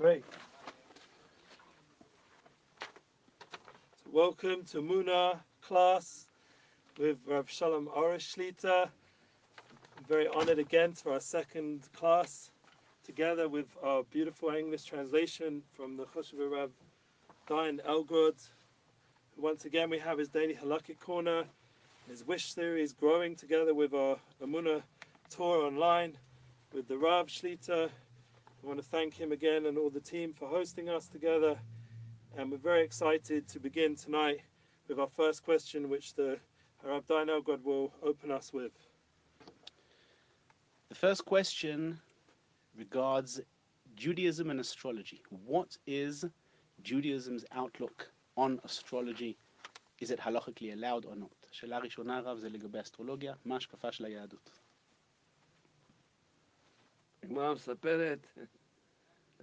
Great. So welcome to Emuna class with Rav Shalom Shlita. I'm very honored again for our second class together with our beautiful English translation from the Choshev Rav Dayan Elgrod. Once again, we have his daily halakhic corner, his wish series growing together with our Emuna tour online with the Rav Shlita. I want to thank him again and all the team for hosting us together. And we're very excited to begin tonight with our first question, which the Rav Dayan Elgrod will open us with. The first question regards Judaism and astrology. What is Judaism's outlook on astrology? is it halachically allowed or not? שאלה ראשונה רב זה לגבי אסטרולוגיה, מה ההשקפה של היהדות? הגמרא מספרת,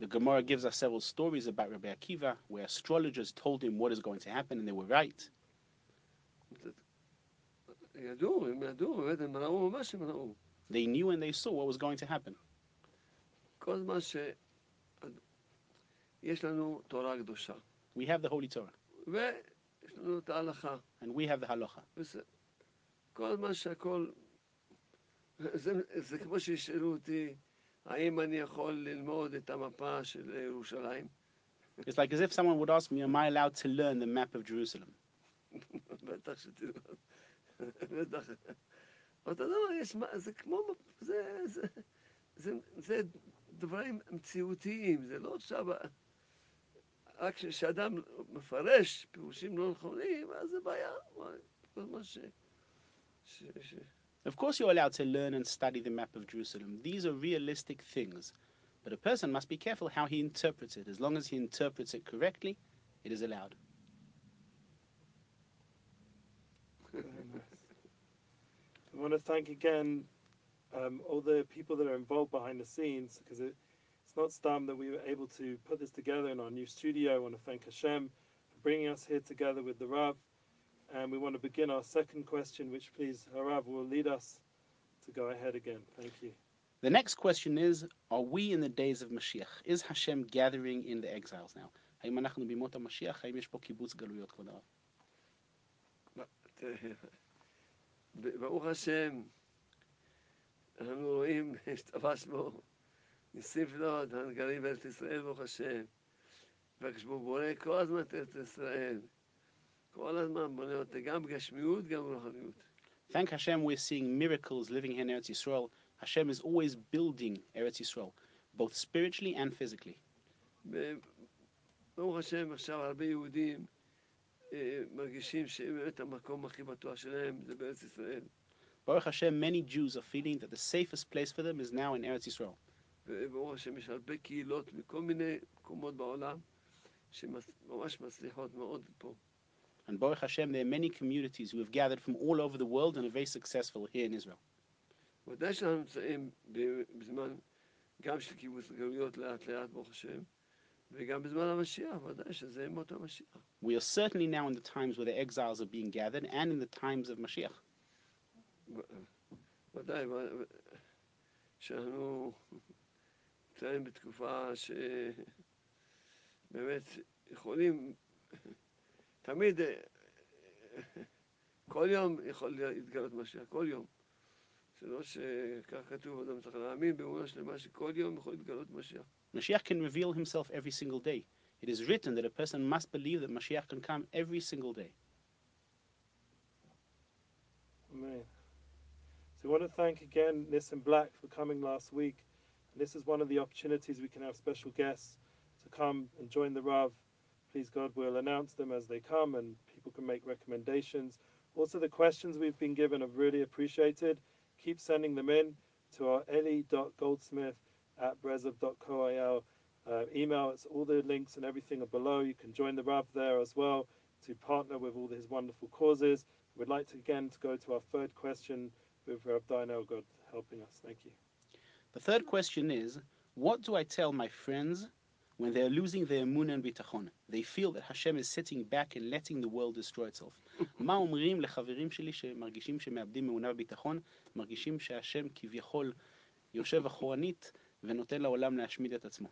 The Gemara gives us several stories about Rabbi Akiva where astrologers told him what is going to happen and they were right. They knew and they saw what was going to happen. We have the Holy Torah. And we have the Halacha. האם אני יכול ללמוד את המפה של ירושלים? It's like as if someone would ask me, Am I allowed to learn the map of Jerusalem? בטח שתלמד. בטח. דבר, יש, מה- זה כמו, זה, זה, זה, זה דברים מציאותיים, זה לא עכשיו, רק כשאדם מפרש פירושים לא נכונים, אז זה בעיה. כל מה ש... ש, ש Of course, you're allowed to learn and study the map of Jerusalem. These are realistic things. But a person must be careful how he interprets it. As long as he interprets it correctly, it is allowed. I want to thank again um, all the people that are involved behind the scenes because it, it's not stam that we were able to put this together in our new studio. I want to thank Hashem for bringing us here together with the Rav. And we want to begin our second question, which please, Harav will lead us to go ahead again. Thank you. The next question is Are we in the days of Mashiach? Is Hashem gathering in the exiles now? האם אנחנו בימות המשיח? האם יש פה קיבוץ גלויות, כבוד הרב? תראה, ברוך השם, אנחנו רואים, השתבש בו, ניסים פלאות, אנחנו גרים בארץ ישראל, ברוך השם. והקדוש ברוך הוא בורא כל הזמן את ארץ ישראל. Thank Hashem, we're seeing miracles living here in Eretz Yisrael. Hashem is always building Eretz Yisrael, both spiritually and physically. וברוך השם, עכשיו הרבה יהודים אה, מרגישים שבאמת המקום הכי בטוח שלהם זה בארץ ישראל. Baruch Hashem, many Jews are feeling that the safest place for them is now in Eretz Yisrael. וברוך השם יש הרבה קהילות מכל מיני מקומות בעולם שממש מצליחות מאוד פה. And Baruch Hashem, there are many communities who have gathered from all over the world and are very successful here in Israel. ודאי שאנחנו נמצאים ב- בזמן גם של קיבוץ גלויות לאט לאט, ברוך השם, וגם בזמן המשיח, ודאי שזה ימות המשיח. We are certainly now in the times where the exiles are being gathered and in the times of Mashiach. ו- ודאי, ו- שאנחנו נמצאים בתקופה שבאמת יכולים, תמיד, אה, כל יום יכול להתגלות משיח, כל יום. זה לא שכך כתוב, אדם צריך להאמין באמונה שלמה שכל יום יכול להתגלות משיח. Mashiach can reveal himself every single day. It is written that a person must believe that Mashiach can come every single day. Amen. So I want to thank again Nissan Black for coming last week. And this is one of the opportunities we can have special guests to come and join the Rav. Please God, we'll announce them as they come and people can make recommendations. Also, the questions we've been given are really appreciated. Keep sending them in to our eli.goldsmith at breslev.co.il uh, email. It's all the links and everything are below. You can join the Rav there as well to partner with all his wonderful causes. We'd like to again to go to our third question with Rav Dainel God helping us. Thank you. The third question is, what do I tell my friends when they're losing their emunah and bitachon? They feel that Hashem is sitting back and letting the world destroy itself. מה אומרים לחברים שלי שמרגישים שמאבדים אמונה וביטחון, מרגישים שהשם כביכול יושב אחורנית ונותן לעולם להשמיד את עצמו.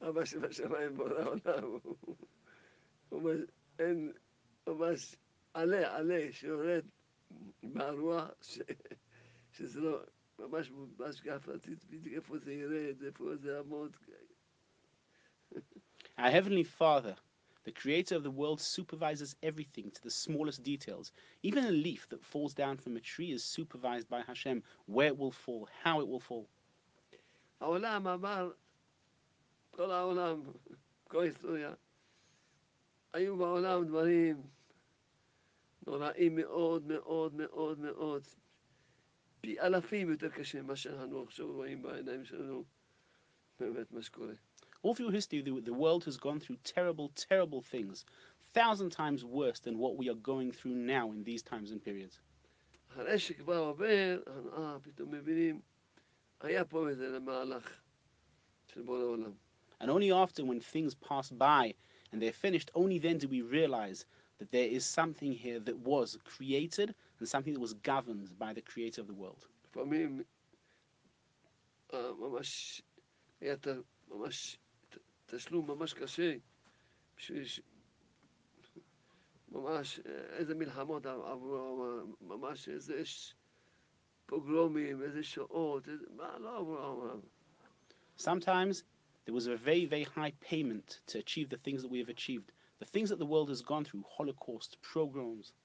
אבא שבשמיים ממש- אין, ממש עלה, עלה, שיורד מהרוח, ש- שזה לא, ממש ממש גפרתית, בדיוק איפה זה ירד, איפה זה יעמוד. Our Heavenly Father, the creator of the world, supervises everything to the smallest details. Even a leaf that falls down from a tree is supervised by Hashem, where it will fall, how it will fall. העולם עבר, כל העולם, כל ההיסטוריה, היו בעולם דברים נוראים מאוד מאוד מאוד מאוד, פי אלפים יותר קשים ממה שאנחנו עכשיו רואים בעיניים שלנו, באמת מה שקורה. All through history, the, the world has gone through terrible, terrible things, thousand times worse than what we are going through now in these times and periods. אחרי שכבר עובר, אה, פתאום מבינים, היה פה איזה מהלך של בורא עולם. And only after, when things pass by and they're finished, only then do we realize that there is something here that was created and something that was governed by the creator of the world. לפעמים אה, ממש היה ת- ממש ת- תשלום ממש קשה בשביל ש... ממש אה, איזה מלחמות עברו, ממש איזה ש... פוגרומים, איזה שעות, איזה... מה לא עברו העולם. Sometimes there was a very, very high payment to achieve the things that we have achieved. The things that the world has gone through, Holocaust, pogroms.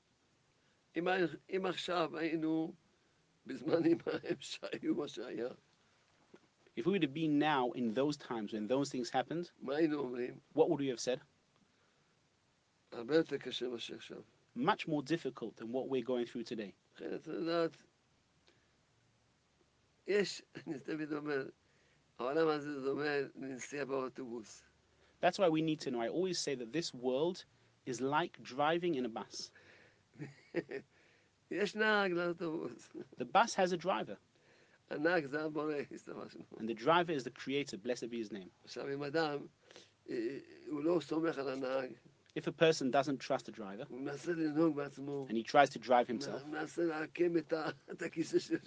If we would have been now in those times when those things happened, what would we have said? Much more difficult than what we're going through today. העולם הזה דומה לנסיעה באוטובוס. That's why we need to know. I always say that this world is like driving in a bus. יש נהג לאוטובוס, The bus has a driver, הנהג זה הבורא, הסתמשנו. and the driver is the creator, blessed be his name. עכשיו, אם אדם, אה, הוא לא סומך על הנהג, If a person doesn't trust a driver הוא מנסה לנהוג בעצמו, and he tries to drive himself, הוא מנסה לעקם את ה- את הכיסא שלו,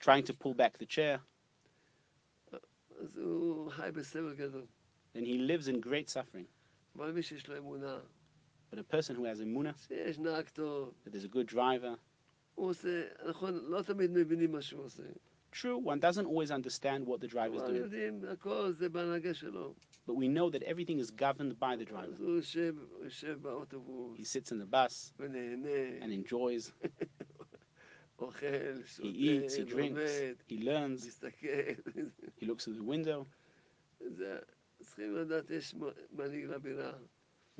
trying to pull back the chair, אז הוא חי בסבל גדול. then he lives in great suffering. אבל מי שיש לו אמונה, But a person who has emuna, שיש נהג טוב, that there's a good driver, הוא עושה, נכון, לא תמיד מבינים מה שהוא עושה. true, one doesn't always understand what the driver is אבל doing, יודעים, הכל זה בהנהגה שלו. but we know that everything is governed by the driver. אז הוא יושב, הוא יושב באוטובוס, He sits in the bus ונהנה, and enjoys, אוכל, he eats, he שותה, drinks, לומד, he learns, מסתכל. he looks through the window. זה, צריכים לדעת, יש מ- מנהיג לבירה.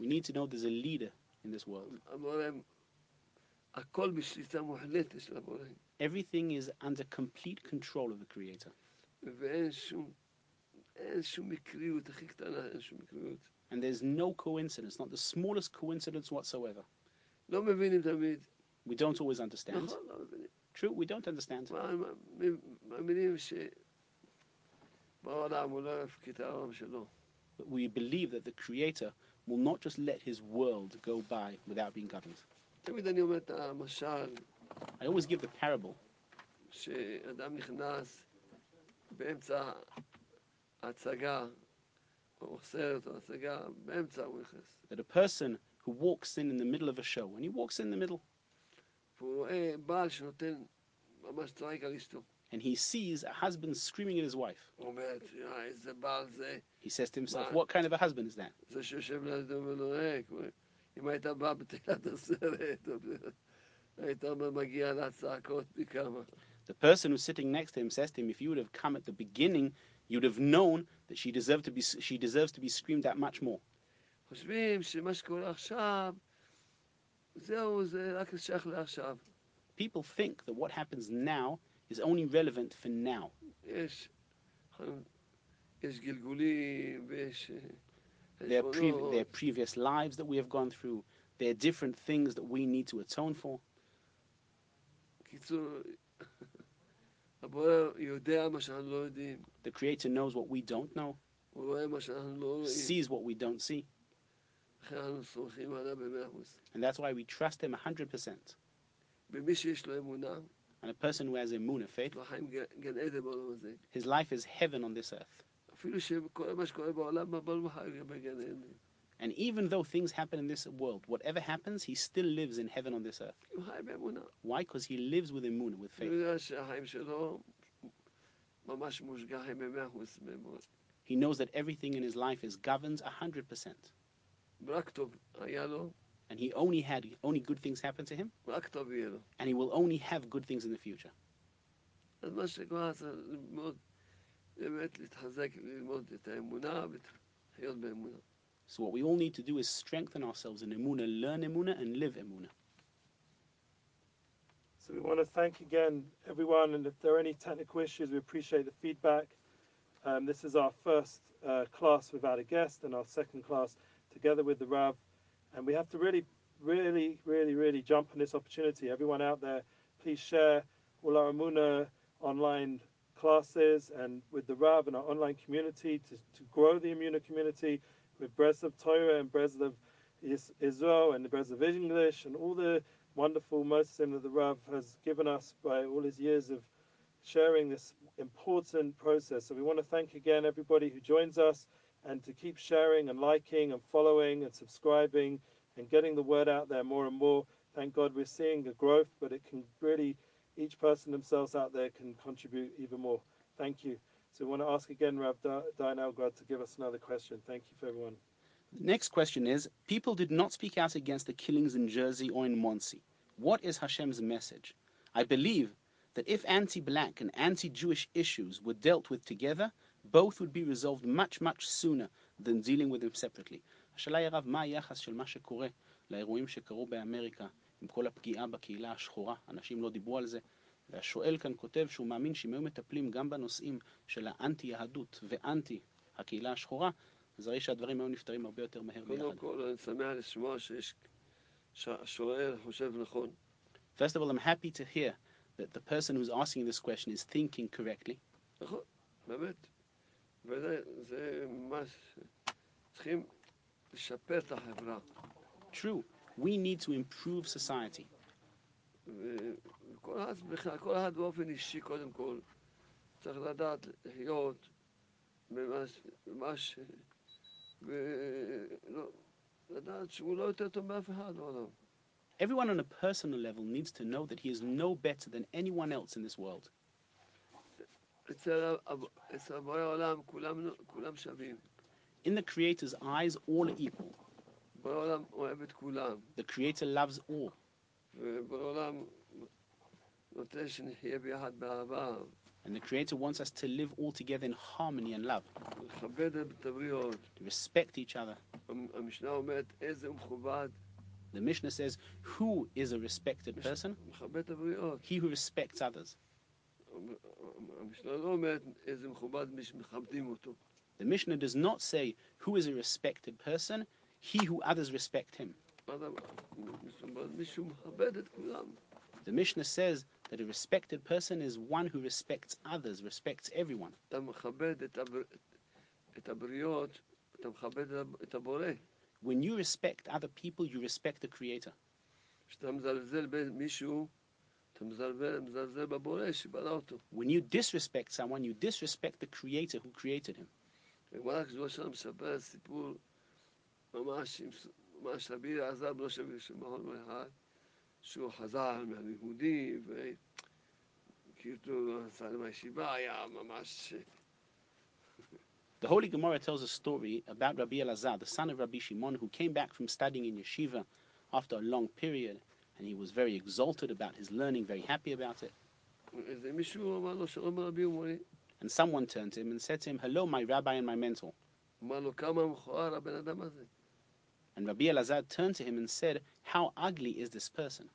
We need to know there's a leader in this world. הבורא, הכל בשליטה מוחלטת של הבורא. Everything is under complete control of the creator. ואין שום, אין שום מקריות, הכי קטנה, אין שום מקריות. And there's no coincidence, not the smallest coincidence whatsoever. לא מבינים תמיד. We don't always understand. True, we don't understand. But we believe that the Creator will not just let his world go by without being governed. I always give the parable that a person who walks in in the middle of a show, when he walks in the middle, והוא רואה בעל שנותן, ממש צועק על אשתו. and he sees a husband screaming at his wife, הוא אומר, "אה, איזה בעל זה, he says to himself, Right. What kind of a husband is that? זה שיושב לידו ונוהג. אם היית בא בתחילת הסרט, היית אומר, מגיע לצעקות פי כמה. The person who's sitting next to him says to him, If you would have come at the beginning, you'd have known that she deserved to be she deserves to be screamed at much more. זהו, זה רק שייך לעכשיו. People think that what happens now is only relevant for now. יש, יש גלגולים ויש אה, There are, pre- חשבונות. there are previous lives that we have gone through. There are different things that we need to atone for. קיצור, הבורא יודע מה שאנחנו לא יודעים, The Creator knows what we don't know, הוא רואה מה שאנחנו לא רואים, sees what we don't see, לכן אנחנו סומכים עליו במאה אחוז. and that's why we trust Him 100%. ומי שיש לו אמונה, And a person who has emuna faith, יש לו חיים גן גן עדן בעולם הזה. his life is heaven on this earth. אפילו שכל מה שקורה בעולם, בעולם חי בגן עדן. And even though things happen in this world, whatever happens, he still lives in heaven on this earth. הוא חי באמונה. Why? Because he lives with emuna, with הוא faith. יודע שהחיים שלו ממש מושגחים במאה אחוז באמונה. He knows that everything in his life is governed 100%. רק טוב היה לו, And he only had only good things happen to him, רק טוב יהיה לו. and he will only have good things in the future. אז מה שכבר צריך ללמוד, באמת להתחזק, ללמוד את האמונה ולחיות באמונה. So what we all need to do is strengthen ourselves in emuna, learn emuna, and live emuna. So we want to thank again everyone, and if there are any technical issues, we appreciate the feedback. Um, this is our first uh, class without a guest, and our second class together with the Rav, and we have to really, really, really, really jump on this opportunity. Everyone out there, please share all our Emuna online classes and with the Rav and our online community to, to grow the Emuna community with Breslov Torah and Breslov Is- Israel and the Breslov English and all the wonderful Mosim that the Rav has given us by all his years of sharing this important process. So we want to thank again everybody who joins us and to keep sharing and liking and following and subscribing and getting the word out there more and more. Thank God we're seeing a growth, but it can really, each person themselves out there can contribute even more. Thank you. So we want to ask again Rav Diane Elgrad to give us another question. Thank you for everyone. The next question is People did not speak out against the killings in Jersey or in Monsey. What is Hashem's message? I believe that if anti black and anti Jewish issues were dealt with together, both would be resolved much, much sooner than dealing with them separately. השאלה היא רב, מה היחס של מה שקורה לאירועים שקרו באמריקה עם כל הפגיעה בקהילה השחורה? אנשים לא דיברו על זה. והשואל כאן כותב שהוא מאמין שאם היו מטפלים גם בנושאים של האנטי-יהדות ואנטי הקהילה השחורה, אז הרי שהדברים היו נפתרים הרבה יותר מהר קודם ביחד. כל, אני שמח לשמוע שהשואל חושב נכון. First of all, I'm happy to hear that the person who's asking this question is thinking correctly. נכון, באמת. וזה זה ממש, צריכים לשפר את החברה. True, we need to improve society. ו- וכל אחד בכלל, כל אחד באופן אישי קודם כל, צריך לדעת לחיות ממש, ממש, ולא, לדעת שהוא לא יותר טוב מאף אחד בעולם. Everyone on a personal level needs to know that he is no better than anyone else in this world. אצל, ה- אצל בורא העולם כולם, כולם שווים. In the Creator's eyes, all are equal. בורא העולם אוהב את כולם, The Creator loves all, ובורא העולם נותן שנחיה ביחד באהבה, and the Creator wants us to live all together in harmony and love, לכבד את הבריות. to respect each other. המ- המשנה אומרת איזה הוא מכובד, The Mishnah says, Who is a respected person? מכבד את הבריות. He who respects others. The Mishnah does not say who is a respected person, he who others respect him. The Mishnah says that a respected person is one who respects others, respects everyone. When you respect other people, you respect the Creator. When you disrespect someone, you disrespect the Creator who created him. הגמרא הקדושה שלנו מספר סיפור ממש, עם ס- ממש רבי אלעזר בנו של שמעון אחד, שהוא חזר מהלימודים, וכאילו נסע מהישיבה, היה ממש... The Holy Gemara tells a story about Rabbi Elazar, the son of Rabbi Shimon, who came back from studying in yeshiva after a long period, and he was very exalted about his learning, very happy about it. And someone turned to him and said to him, Hello, my rabbi and my mentor. And Rabbi Elazar turned to him and said, How ugly is this person?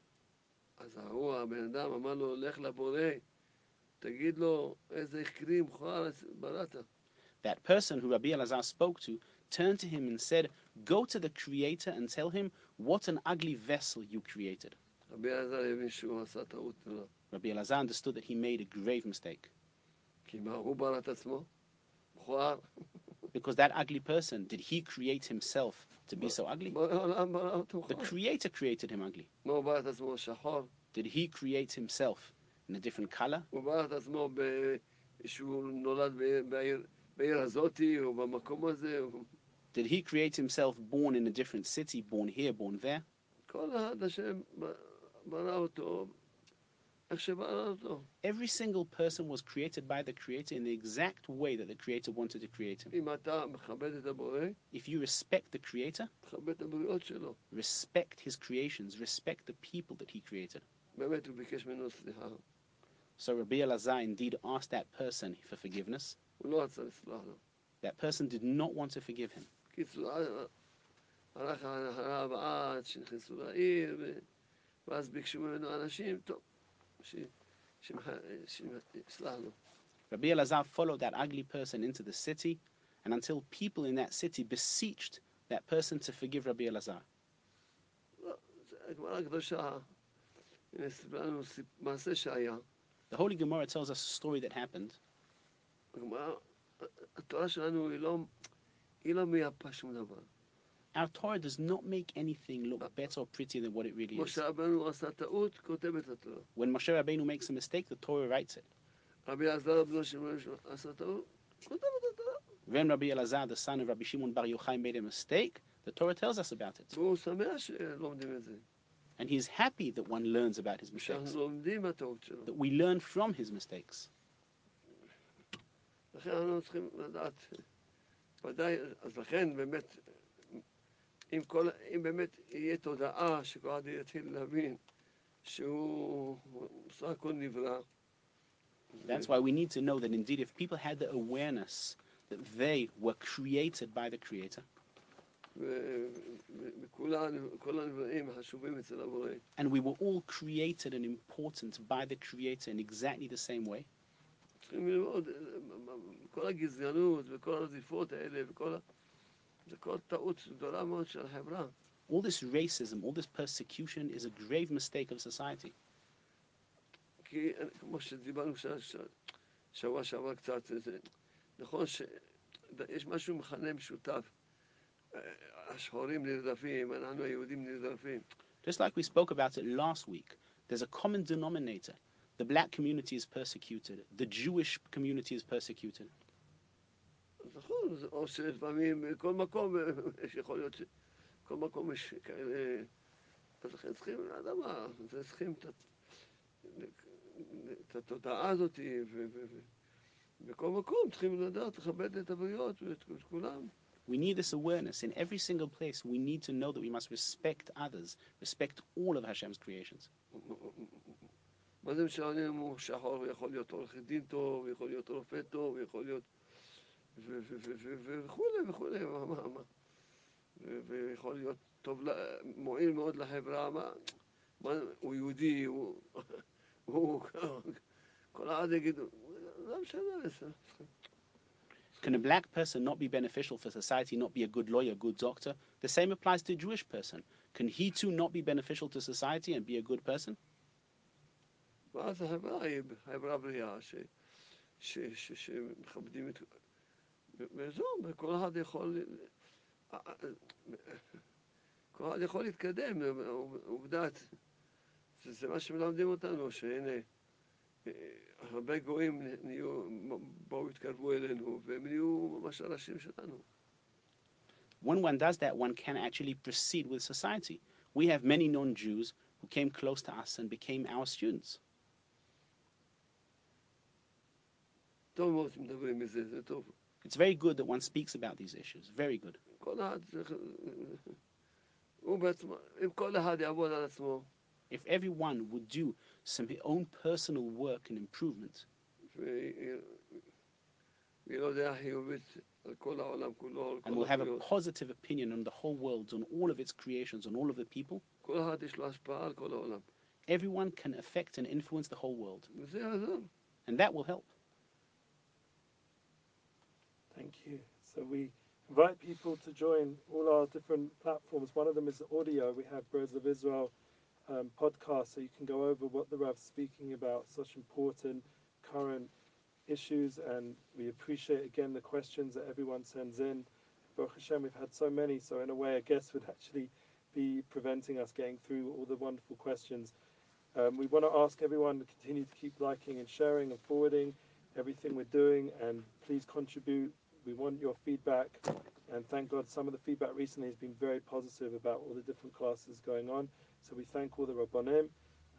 That person who Rabbi Elazar spoke to turned to him and said, Go to the Creator and tell him what an ugly vessel you created. Rabbi Elazar understood that he made a grave mistake. because that ugly person, did he create himself to be so ugly? The Creator created him ugly. Did he create himself in a different color? Did he create himself born in a different city, born here, born there? Every single person was created by the Creator in the exact way that the Creator wanted to create him. If you respect the Creator, respect His creations, respect the people that He created. So Rabbi Elazar indeed asked that person for forgiveness. That person did not want to forgive him. קיצור, ה- הלך אחריו עד שנכנסו לעיר, ו- ואז ביקשו ממנו אנשים, טוב, ש- שמח- שיסלח לו. Rabbi Elazar followed that ugly person into the city, and until people in that city beseeched that person to forgive Rabbi Elazar. לא, זה הגמרא הקדושה, הנה סיפרה לנו סיפ- מעשה שהיה. The Holy Gemara tells us a story that happened. הגמרא, התורה שלנו היא לא, היא לא מייפה שום דבר. Our Torah does not make anything look better or prettier than what it really is. משה רבנו עשה טעות, כותב את התורה. When Moshe Rabbeinu makes a mistake, the Torah writes it. רבי אלעזר בנו של משה עשה טעות, כותב את התורה. When Rabbi Elazar, the son of Rabbi Shimon Bar Yochai, made a mistake, the Torah tells us about it. והוא שמח שלומדים את זה. And he's happy that one learns about his mistakes, שאנחנו לומדים מהטעות שלו. that we learn from his mistakes. ודאי, אז לכן באמת, אם, כל, אם באמת יהיה תודעה שכל אחד יתחיל להבין שהוא בסך הכל נברא, That's why we need to know that indeed, if people had the awareness that they were created by the Creator, ו- ו- וכולם כל הנבראים חשובים אצל הבורא, and we were all created and important by the Creator in exactly the same way, צריכים ללמוד, כל הגזענות וכל הרדיפות האלה וכל ה... זה כל טעות גדולה מאוד של החברה. all this racism, all this persecution is a grave mistake of society. כי כמו שדיברנו ש- ש- שבוע שעבר קצת, זה, נכון שיש משהו מכנה משותף. אה, השחורים נרדפים, אנחנו היהודים נרדפים. Just like we spoke about it last week, there's a common denominator. The black community is persecuted, the Jewish community is persecuted. נכון, או שלפעמים בכל מקום, אה, יש יכול להיות שבכל מקום יש כאלה... אז לכן צריכים, לא יודע מה, צריכים את, התודעה הזאת, ו- ו- ו- בכל מקום צריכים לדעת לכבד את הבריות ואת את כולם. We need this awareness. In every single place, we need to know that we must respect others, respect all of Hashem's creations. מה זה משנה אם הוא שחור, יכול להיות עורך דין טוב, יכול להיות רופא טוב, יכול להיות... ו- ו- ו- ו- ו- וכולי וכולי, מה, מה, מה. ו- ויכול להיות טוב, ל- מועיל מאוד לחברה, מה, מה, הוא יהודי, הוא... הוא... כל אחד יגיד, לא משנה, בסדר. Can a black person not be beneficial for society, not be a good lawyer, good doctor? The same applies to a Jewish person. Can he too not be beneficial to society and be a good person? ואז החברה היא חברה בריאה, ש- ש- ש- שמכבדים את... וזהו, וכל אחד יכול... כל אחד יכול להתקדם, עובדה, זה, זה מה שמלמדים אותנו, שהנה, אה, הרבה גויים נהיו, באו, התקרבו אלינו, והם נהיו ממש הראשים שלנו. When one does that, one can actually proceed with society. We have many non Jews who came close to us and became our students. טוב מאוד שמדברים מזה, זה טוב. It's very good that one speaks about these issues. Very good. If everyone would do some own personal work and improvement, and we'll have a positive opinion on the whole world, on all of its creations, on all of the people, everyone can affect and influence the whole world. And that will help. Thank you. So we invite people to join all our different platforms. One of them is audio. We have Birds of Israel um, podcast, so you can go over what the Rav's speaking about, such important current issues, and we appreciate again the questions that everyone sends in. Baruch Hashem, we've had so many, so in a way, I guess would actually be preventing us getting through all the wonderful questions. Um, we want to ask everyone to continue to keep liking and sharing and forwarding everything we're doing, and please contribute We want your feedback, and thank God some of the feedback recently has been very positive about all the different classes going on. So we thank all the Rabbanim,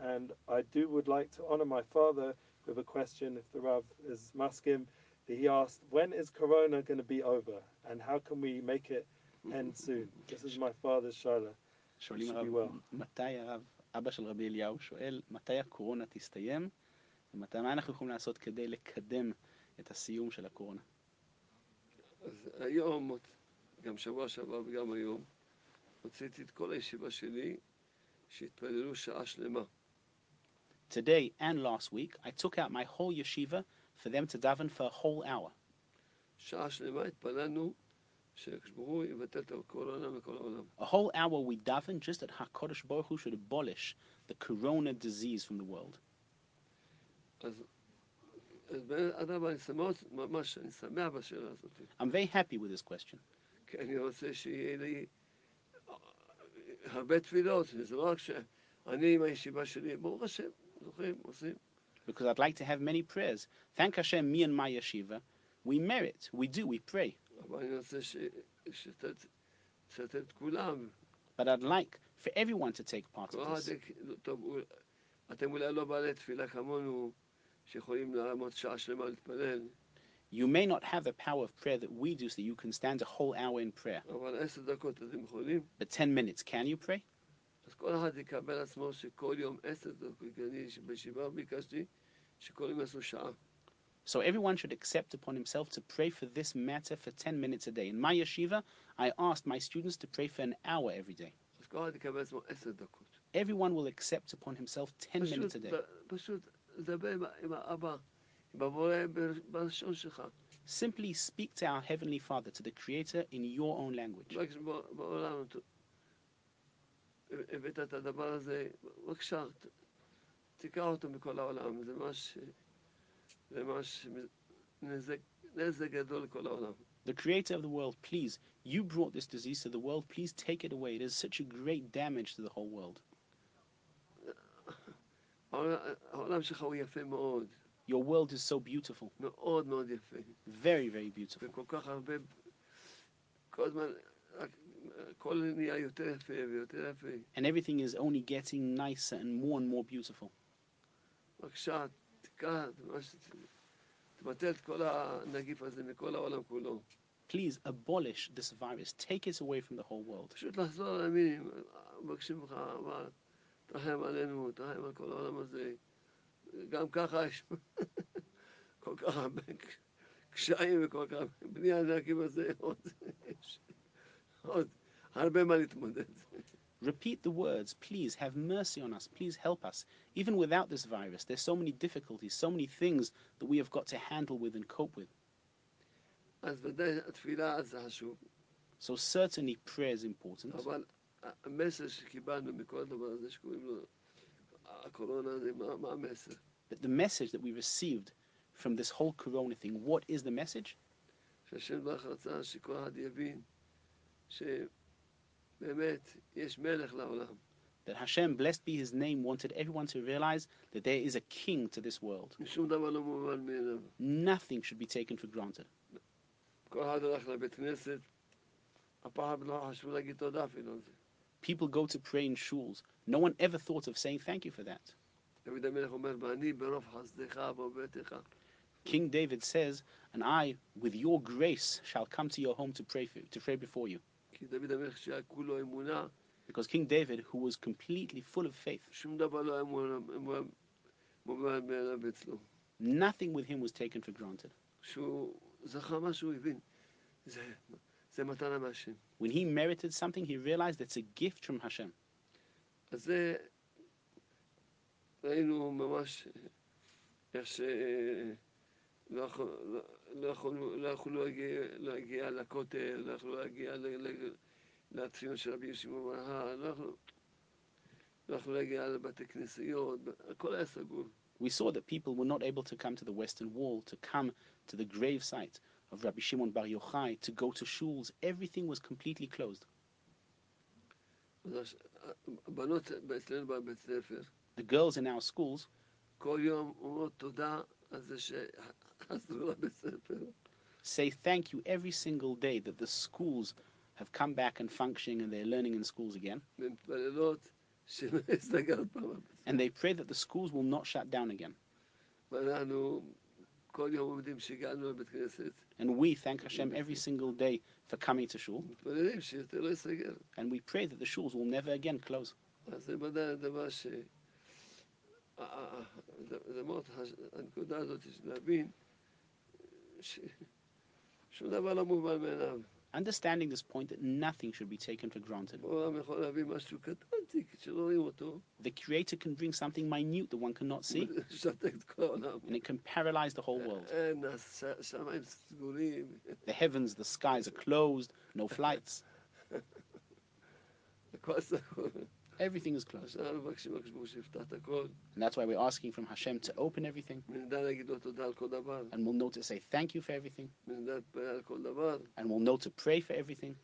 and I do would like to honor my father with a question, if the Rav is maskim. He asked, when is Corona going to be over, and how can we make it end soon? This is my father's shaila. שואלים should הרב, be well. מתי הרב, אבא של רבי אליהו שואל, מתי הקורונה תסתיים, ומתי, מה אנחנו יכולים לעשות כדי לקדם את הסיום של הקורונה? אז היום, גם שבוע שעבר וגם היום, הוצאתי את כל הישיבה שלי, שהתפללו שעה שלמה. Today and last week, I took out my whole yeshiva for them to daven for a whole hour. שעה שלמה התפללנו שהקדוש ברוך הוא יבטל את הקורונה מכל העולם. A whole hour we daven just that HaKadosh Baruch Hu should abolish the corona disease from the world. אז, I'm very happy with this question. Because I'd like to have many prayers. Thank Hashem, me and my yeshiva, we merit, we do, we pray. But I'd like for everyone to take part in this. You may not have the power of prayer that we do, so you can stand a whole hour in prayer. But 10 minutes, can you pray? So everyone should accept upon himself to pray for this matter for 10 minutes a day. In my yeshiva, I asked my students to pray for an hour every day. Everyone will accept upon himself 10 minutes a day. פשוט, פשוט לדבר עם, ה- עם האבא, עם הבורא ב- בלשון שלך. Simply speak to our Heavenly Father, to the Creator, in your own language. רק בעולם, אתה- הבאת את הדבר הזה, בבקשה, ת- תיקח אותו מכל העולם, זה ממש, זה ממש נזק, נזק גדול לכל העולם. The Creator of the world, please, you brought this disease to the world, please take it away. It is such a great damage to the whole world. העולם, העולם שלך הוא יפה מאוד, Your world is so beautiful, מאוד מאוד יפה, very, very beautiful. וכל כך הרבה, כל הזמן, רק- הכל נהיה יותר יפה ויותר יפה. And everything is only getting nicer and more and more beautiful. בבקשה, תיקח, ממש, תבטל את כל הנגיף הזה מכל העולם כולו. Please abolish this virus. Take it away from the whole world. פשוט לחזור לימין, מבקשים ממך, אבל תרחם עלינו, תרחם על כל העולם הזה. גם ככה יש כל כך הרבה קשיים וכל כך הרבה בלי הנגיף הזה, עוד, יש עוד הרבה מה להתמודד. Repeat the words, please have mercy on us, please help us. Even without this virus, there's so many difficulties, so many things that we have got to handle with and cope with. אז ודאי התפילה זה חשוב, So certainly prayer is important. אבל המסר שקיבלנו מכל הדבר הזה שקוראים לו הקורונה, זה מה, מה המסר? But the message that we received from this whole corona thing, what is the message? שהשם ברך רצה שכל אחד יבין שבאמת יש מלך לעולם. That Hashem, blessed be his name, wanted everyone to realize that there is a king to this world. שום דבר לא מובן מאליו. Nothing should be taken for granted. כל אחד הלך לבית כנסת, הפעם לא חשבו להגיד תודה אפילו על זה. People go to pray in shuls. No one ever thought of saying thank you for that. King David says, and I, with your grace, shall come to your home to pray, for, to pray before you. Because King David, who was completely full of faith, nothing with him was taken for granted. כשהוא זכה משהו, הוא הבין. זה, זה מתנה מהשם. When he merited something, he realized it's a gift from Hashem. אז זה, ראינו ממש איך ש... לא יכול- לא- לא יכולנו לא יכולנו להגיע, להגיע לכותל, לא יכולנו להגיע ל- ל- לציון של רבי שמעון בר יוחאי, לא יכולנו לא יכולנו להגיע לבתי כנסיות, הכל היה סגור. We saw that people were not able to come to the Western Wall, to come to the grave site of Rabbi Shimon Bar Yochai, to go to shuls. Everything was completely closed. אז הש- הבנות אצלנו בבית ספר, The girls in our schools כל יום אומרות תודה על זה שחזרו לבית ספר. say thank you every single day that the schools have come back and functioning and they're learning in schools again. ומתפללות שלא יסתגר עוד פעם. הבית ספר. And they pray that the schools will not shut down again. ואנחנו And we thank Hashem every single day for coming to shul. And we pray that the shuls will never again close. הנקודה דבר לא מובן מאליו. understanding this point that nothing should be taken for granted. The Creator can bring something minute that one cannot see, and it can paralyze the whole world. The heavens, the skies are closed, no flights. Everything is closed. And that's why we're asking from Hashem to open everything. And we'll know to say thank you for everything. And we'll know to pray for everything.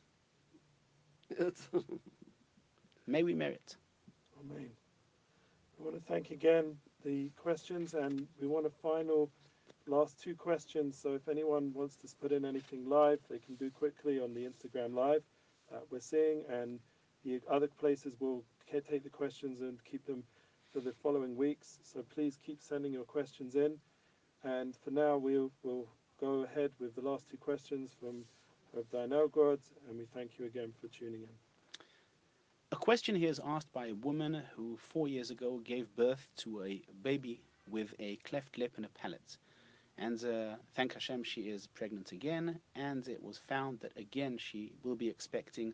May we merit. Amen. I want to thank again the questions, and we want a final last two questions. So if anyone wants to put in anything live, they can do quickly on the Instagram live we're seeing, and the other places will take the questions and keep them for the following weeks. So please keep sending your questions in. And for now, we'll, we'll go ahead with the last two questions from Rav Dinelgorod, and we thank you again for tuning in. A question here is asked by a woman who four years ago gave birth to a baby with a cleft lip and a palate. And uh, thank Hashem, she is pregnant again, and it was found that again she will be expecting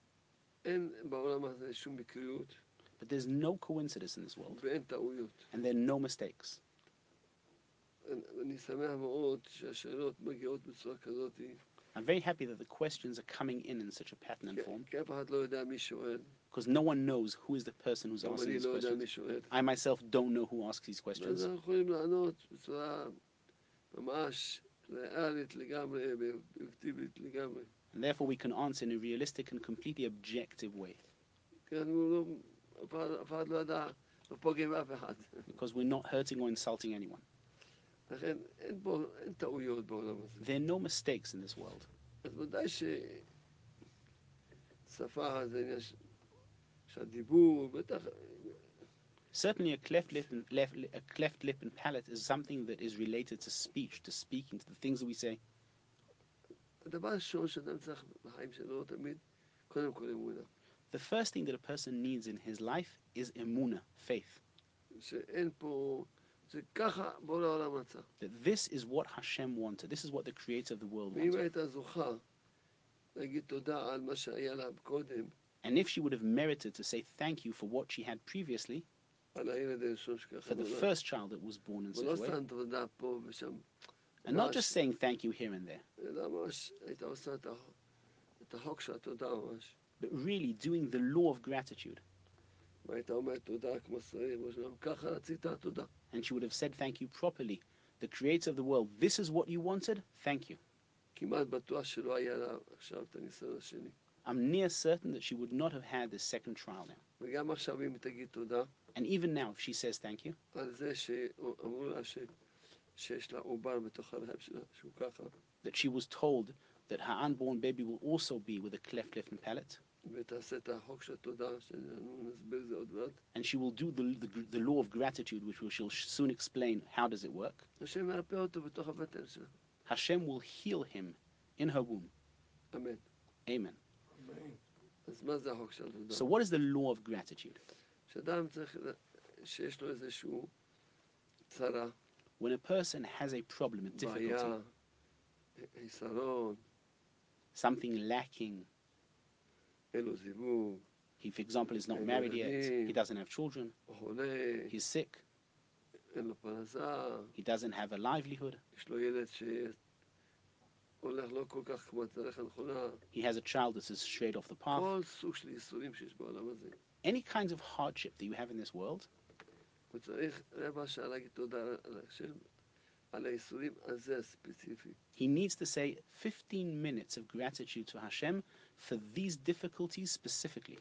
אין בעולם הזה שום מקריות but there's no coincidence in this world, ואין טעויות. and there are no mistakes. אני שמח מאוד שהשאלות מגיעות בצורה כזאת, I'm very happy that the questions are coming in in such a pattern and כי form, כי אף אחד לא יודע מי שואל, because no one knows who is the person who's גם asking אני these לא יודע questions. מי שואל. I myself don't know who asks these אז questions, And therefore we can answer in a realistic and completely objective way. Because we're not hurting or insulting anyone. There are no mistakes in this world. Certainly, a cleft, lip and, left, a cleft lip and palate is something that is related to speech, to speaking, to the things that we say. הדבר הראשון שאדם צריך בחיים שלו תמיד, קודם כל אמונה. The first thing that a person needs in his life is emuna, faith. שאין פה, זה ככה בורא העולם רצה. That this is what Hashem wanted. This is what the Creator of the world ואם wanted. הייתה זוכה להגיד תודה על מה שהיה לה קודם, And if she would have merited to say thank you for what she had previously, על הילד הראשון שככה for the נולד, first child that was born in such ולא a way, and not just saying thank you here and there. But really doing the law of gratitude. And she would have said thank you properly. The creator of the world, this is what you wanted, thank you. I'm near certain that she would not have had this second trial now. And even now, if she says thank you, that she was told that her unborn baby will also be with a cleft lip and palate. And she will do the, the, the, law of gratitude, which we shall soon explain how does it work. Hashem will heal him in her womb. Amen. Amen. So what is the law of gratitude? when a person has a problem, a difficulty, something lacking, he, for example, is not married yet, he doesn't have children, he's sick, he doesn't have a livelihood, he has a child that is shade off the path. Any kinds of hardship that you have in this world, הוא צריך רבע שעה להגיד תודה על השם, על הייסורים הזה הספציפי. he needs to say 15 minutes of gratitude to Hashem for these difficulties specifically.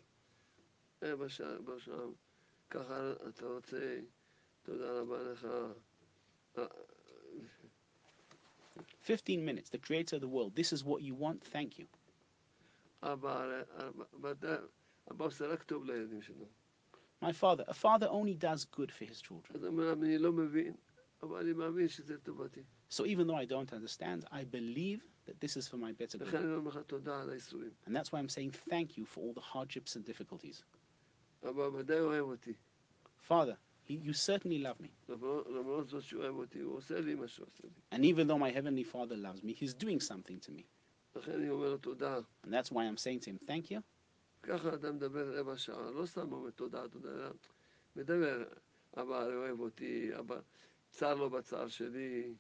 רבע שעה, רבע שעה, ככה אתה רוצה, תודה רבה לך. אה, 15 minutes, the creator of the world, this is what you want, thank you. My father, a father only does good for his children. So even though I don't understand, I believe that this is for my better good. And that's why I'm saying thank you for all the hardships and difficulties. Father, you certainly love me. And even though my Heavenly Father loves me, He's doing something to me. And that's why I'm saying to Him, thank you. ככה אדם מדבר רבע שעה, לא סתם אומר תודה, תודה, אלא מדבר, אבא אוהב אותי, אבא צר לו בצער שלי.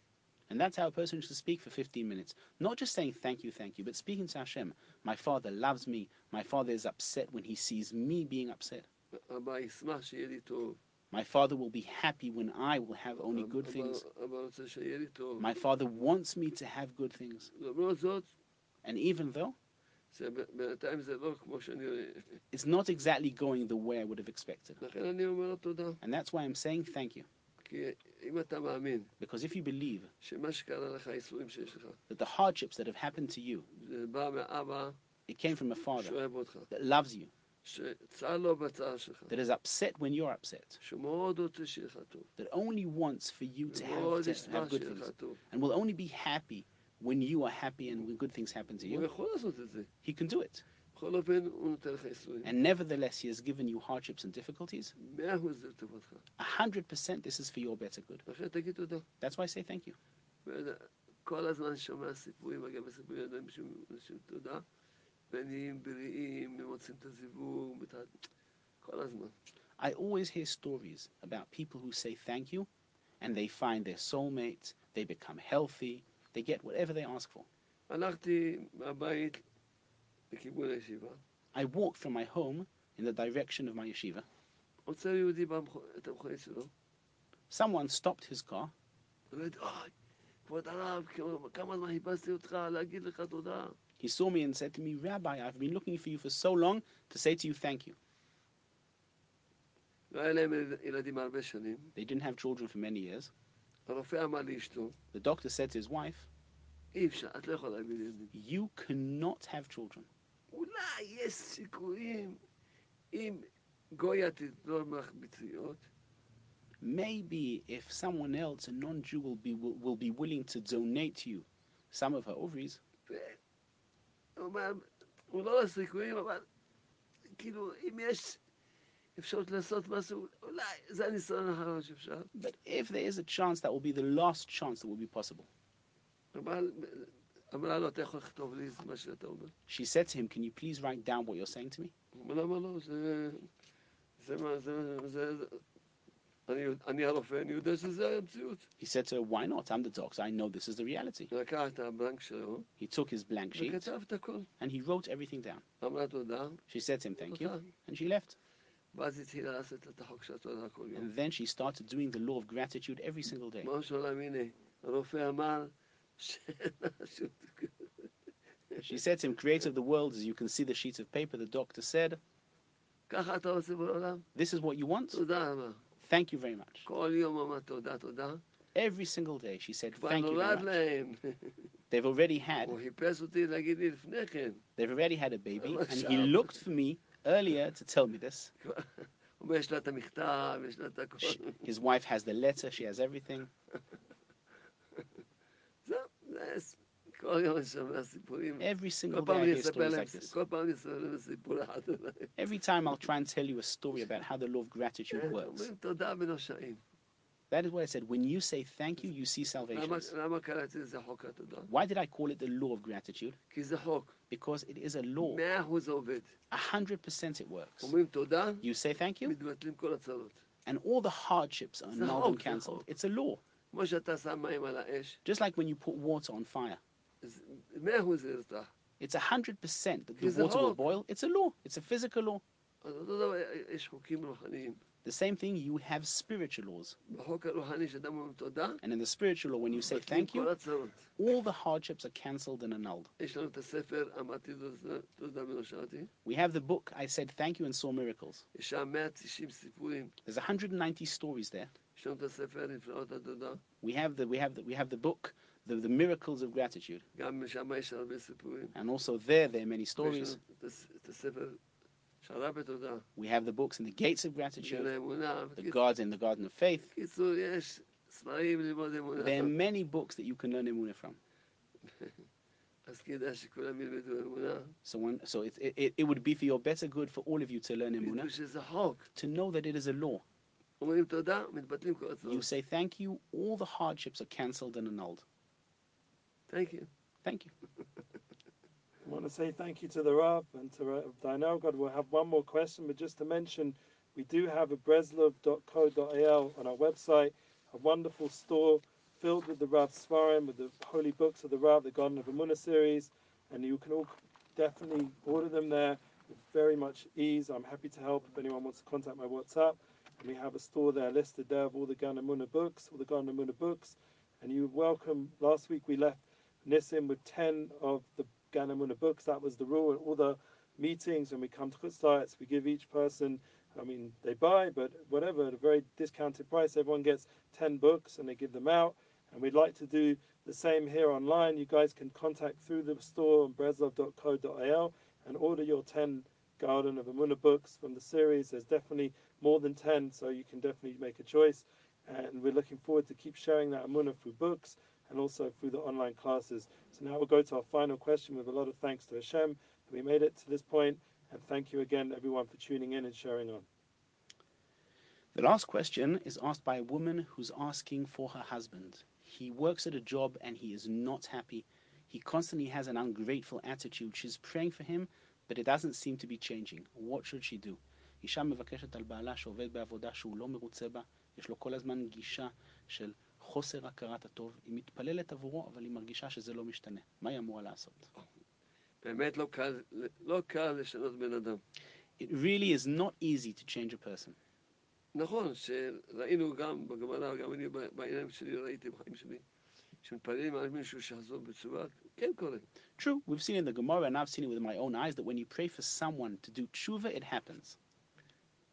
And that's how a person should speak for 15 minutes. Not just saying thank you, thank you, but speaking to Hashem. My father loves me. My father is upset when he sees me being upset. אבא ישמח שיהיה לי טוב. My father will be happy when I will have only good אבא- things. אבא רוצה שיהיה לי טוב. My father wants me to have good things. למרות זאת, And even though שבינתיים זה לא כמו שאני... it's not exactly going the way I would have expected. לכן אני אומר לו תודה. And that's why I'm saying thank you. כי אם אתה מאמין Because if you believe שמה שקרה לך, האיסורים שיש לך, that the hardships that have happened to you, זה בא מאבא it came from a father שאוהב אותך, that loves you, שצר לו בצער שלך, that is upset when you're upset, שהוא מאוד רוצה שיהיה לך טוב. that only wants for you to have, מאוד to ישמח have good שיהיה things, לך טוב. and will only be happy when you are happy and when good things happen to הוא you. יכול לעשות את זה. He can do it. בכל אופן, הוא נותן לך איסורים. And nevertheless, He has given you hardships and difficulties. מאה אחוז זה לטובתך. A hundred percent, this is for your better good. לכן תגיד תודה. That's why I say thank you. כל הזמן שומע סיפורים, אגב, סיפורים על אנשים אנשים תודה, ונהיים בריאים, מוצאים את הזיווג, מת- כל הזמן. I always hear stories about people who say thank you, and they find their soulmate, they become healthy, they get whatever they ask for. I walked from my home in the direction of my yeshiva. Someone stopped his car. He saw me and said to me, Rabbi, I've been looking for you for so long to say to you thank you. They didn't have children for many years. הרופא אמר לאשתו, The doctor said to his wife, אי אפשר, את לא יכולה להביא ילדים. You cannot have children. אולי יש סיכויים אם גויה תתרום לך ביציות, Maybe if someone else, a non Jew, will be, will, will be willing to donate you some of her ovaries, הוא אומר, הוא לא סיכויים, אבל כאילו, אם יש אפשרות לעשות משהו, אולי זה הניסיון האחרון שאפשר. but if there is a chance, that will be the last chance that will be possible. אבל אמרה לו, אתה יכול לכתוב לי את מה שאתה אומר? She said to him, Can you please write down what you're saying to me? הוא אומר, למה לא? זה... זה מה, זה... זה... זה- אני, אני הרופא, אני יודע שזה המציאות. He said to her, Why not? I'm the doctor. I know this is the reality. לקח את הבנק שלו, He took his blank sheet וכתב את הכל. and he wrote everything down. אמרה תודה, She said to him, Thank you. תודה. And she left. And then she started doing the law of gratitude every single day. she said to him, Creator of the world, as you can see the sheets of paper, the doctor said, This is what you want? Thank you very much. Every single day she said, Thank you very much. They've already had. They've already had a baby, and he looked for me earlier to tell me this. his wife has the letter, she has everything. Every single day I hear like this. Every time I'll try and tell you a story about how the law of gratitude works. That is what I said. When you say thank you, you see salvation. Why did I call it the law of gratitude? Because it is a law. A hundred percent it works. You say thank you, and all the hardships are null and cancelled. It's a law. Just like when you put water on fire. It's a hundred percent that the water will boil. It's a law. It's a physical law. The same thing, you have spiritual laws. And in the spiritual law, when you say thank you, all the hardships are cancelled and annulled. We have the book, I Said Thank You and Saw Miracles. There's 190 stories there. We have the, we have the, we have the book, the, the miracles of gratitude. And also there, there are many stories. We have the books in the gates of gratitude, the gods in the garden of faith. There are many books that you can learn Emuna from. So, one, so it, it, it would be for your better good for all of you to learn Emuna, to know that it is a law. You say thank you, all the hardships are cancelled and annulled. Thank you. Thank you. I want to say thank you to the Rav and to Dinah. God, we'll have one more question, but just to mention, we do have a breslev.co.il on our website, a wonderful store filled with the Rav Svarim, with the holy books of the Rav, the Garden of Emuna series, and you can all definitely order them there with very much ease. I'm happy to help if anyone wants to contact my WhatsApp. And we have a store there listed there of all the Garden of Emuna books, all the Garden of Emuna books. And you're welcome. Last week we left Nissim with 10 of the Ganamuna books. That was the rule. At all the meetings when we come to Chutz La'aretz, we give each person, I mean, they buy, but whatever, at a very discounted price. Everyone gets 10 books and they give them out. And we'd like to do the same here online. You guys can contact through the store on breslev.co.il and order your 10 Garden of Emuna books from the series. There's definitely more than 10, so you can definitely make a choice. And we're looking forward to keep sharing that Emuna through books and also through the online classes. So now we'll go to our final question with a lot of thanks to Hashem. that We made it to this point, and thank you again, everyone, for tuning in and sharing on. The last question is asked by a woman who's asking for her husband. He works at a job and he is not happy. He constantly has an ungrateful attitude. She's praying for him, but it doesn't seem to be changing. What should she do? אישה מבקשת על בעלה שעובד בעבודה שהוא לא מרוצה בה, יש לו כל הזמן גישה של חוסר הכרת הטוב. היא מתפללת עבורו, אבל היא מרגישה שזה לא משתנה. מה היא אמורה לעשות? באמת לא קל, לא קל לשנות בן אדם. It really is not easy to change a person. נכון, שראינו גם בגמרא, גם אני ב- בעיניים שלי ראיתי בחיים שלי, שמתפללים על מישהו שיחזור בתשובה, כן קורה. True, we've seen in the Gemara, and I've seen it with my own eyes, that when you pray for someone to do tshuva, it happens.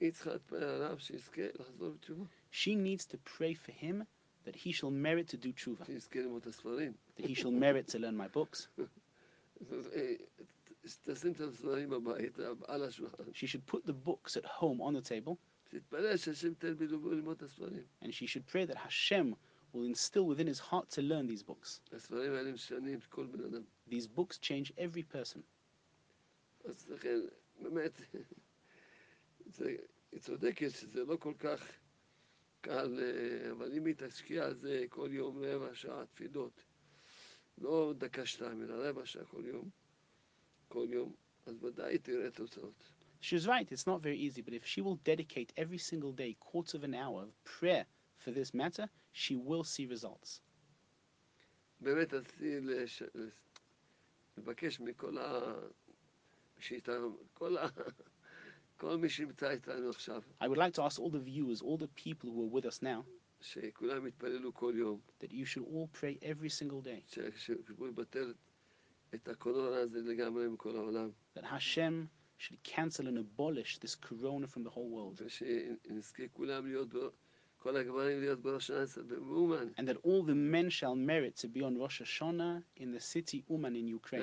היא צריכה להתפלל עליו שיזכה לחזור בתשובה, She needs to pray for him that he shall merit to do tshuva, שיזכה ללמוד את הספרים. that he shall merit to learn my books. אז, אה, תשים את הספרים בבית, על השולחן, She should put the books at home on the table, תתפלל שהשם ייתן בדיוק ללמוד את הספרים. and she should pray that Hashem will instill within his heart to learn these books. הספרים האלה משנים כל בן אדם. These books change every person. אז לכן, באמת, זה, היא צודקת שזה לא כל כך קל, אה, אבל אם היא תשקיע על זה כל יום רבע שעה תפילות, לא דקה שתיים, אלא רבע שעה כל יום, כל יום, אז ודאי תראה תוצאות. She's right, it's not very easy, but if she will dedicate every single day quarters of an hour of prayer for this matter, she will see results. באמת רציתי לש... לבקש מכל ה... שאיתנו, כל ה... I would like to ask all the viewers, all the people who are with us now, that you should all pray every single day. That Hashem should cancel and abolish this corona from the whole world. And that all the men shall merit to be on Rosh Hashanah in the city Uman in Ukraine.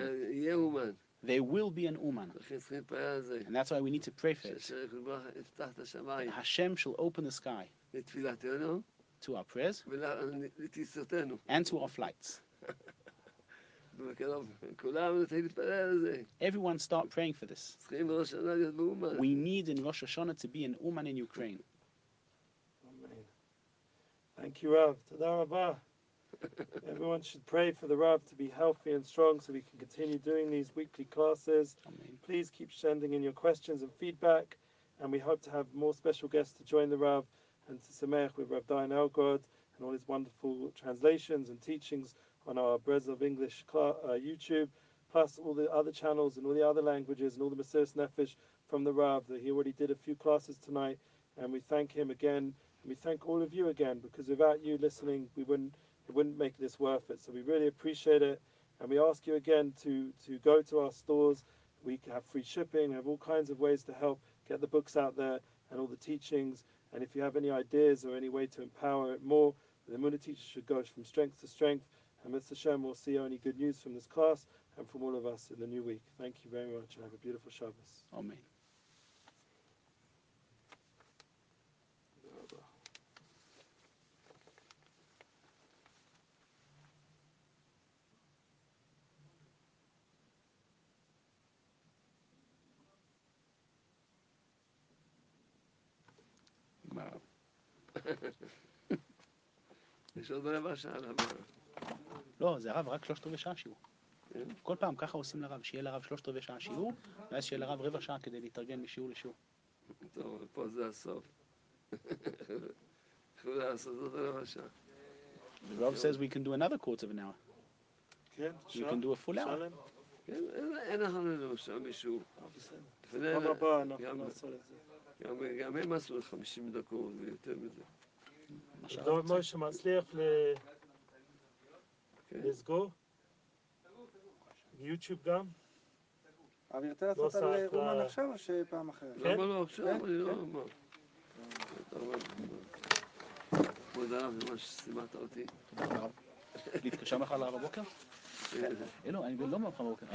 There will be an uman, And that's why we need to pray for it. Hashem shall open the sky to our prayers and to our flights. Everyone start praying for this. We need in Rosh Hashanah to be an Uman in Ukraine. Thank you, Rav. Tadarabah. Everyone should pray for the Rav to be healthy and strong so we can continue doing these weekly classes. Amen. Please keep sending in your questions and feedback, and we hope to have more special guests to join the Rav and to Sameach with Rav Dayan Elgod and all his wonderful translations and teachings on our Breslev English uh, YouTube, plus all the other channels and all the other languages and all the Mesiris Nefesh from the Rav. That he already did a few classes tonight, and we thank him again. And we thank all of you again because without you listening, we wouldn't it wouldn't make this worth it. So we really appreciate it, and we ask you again to to go to our stores. We have free shipping, have all kinds of ways to help get the books out there and all the teachings. And if you have any ideas or any way to empower it more, the Muna teacher should go from strength to strength. And Mr. Hashem will see only good news from this class and from all of us in the new week. Thank you very much and have a beautiful Shabbos. Amen. יש עוד רבע שעה למה. לא, זה הרב רק שלושת רבעי שעה שיעור. כן. כל פעם ככה עושים לרב, שיהיה לרב שלושת רבעי שעה שיעור, ואז שיהיה לרב רבע שעה כדי להתארגן משיעור לשיעור. טוב, פה זה הסוף. יכלו לעשות עוד רבע שעה. The Rav says we can do another quarter of an hour. כן, We can do a full hour. כן, אין- אין לנו שם מישהו. אה, אנחנו זה. גם- גם הם עשו 50 דקות ויותר מזה. לא משה מצליח אוקיי. לסגור? יוטיוב גם? אביר, תרצה לעשות לא על אה, אומן עכשיו או שפעם אחרת? למה לא עכשיו? כן? אני לא כן? אומר. כבוד הרב, ממש סימנת אותי. נפגשה מחר בבוקר? אה, לא, אני לא מחר בבוקר.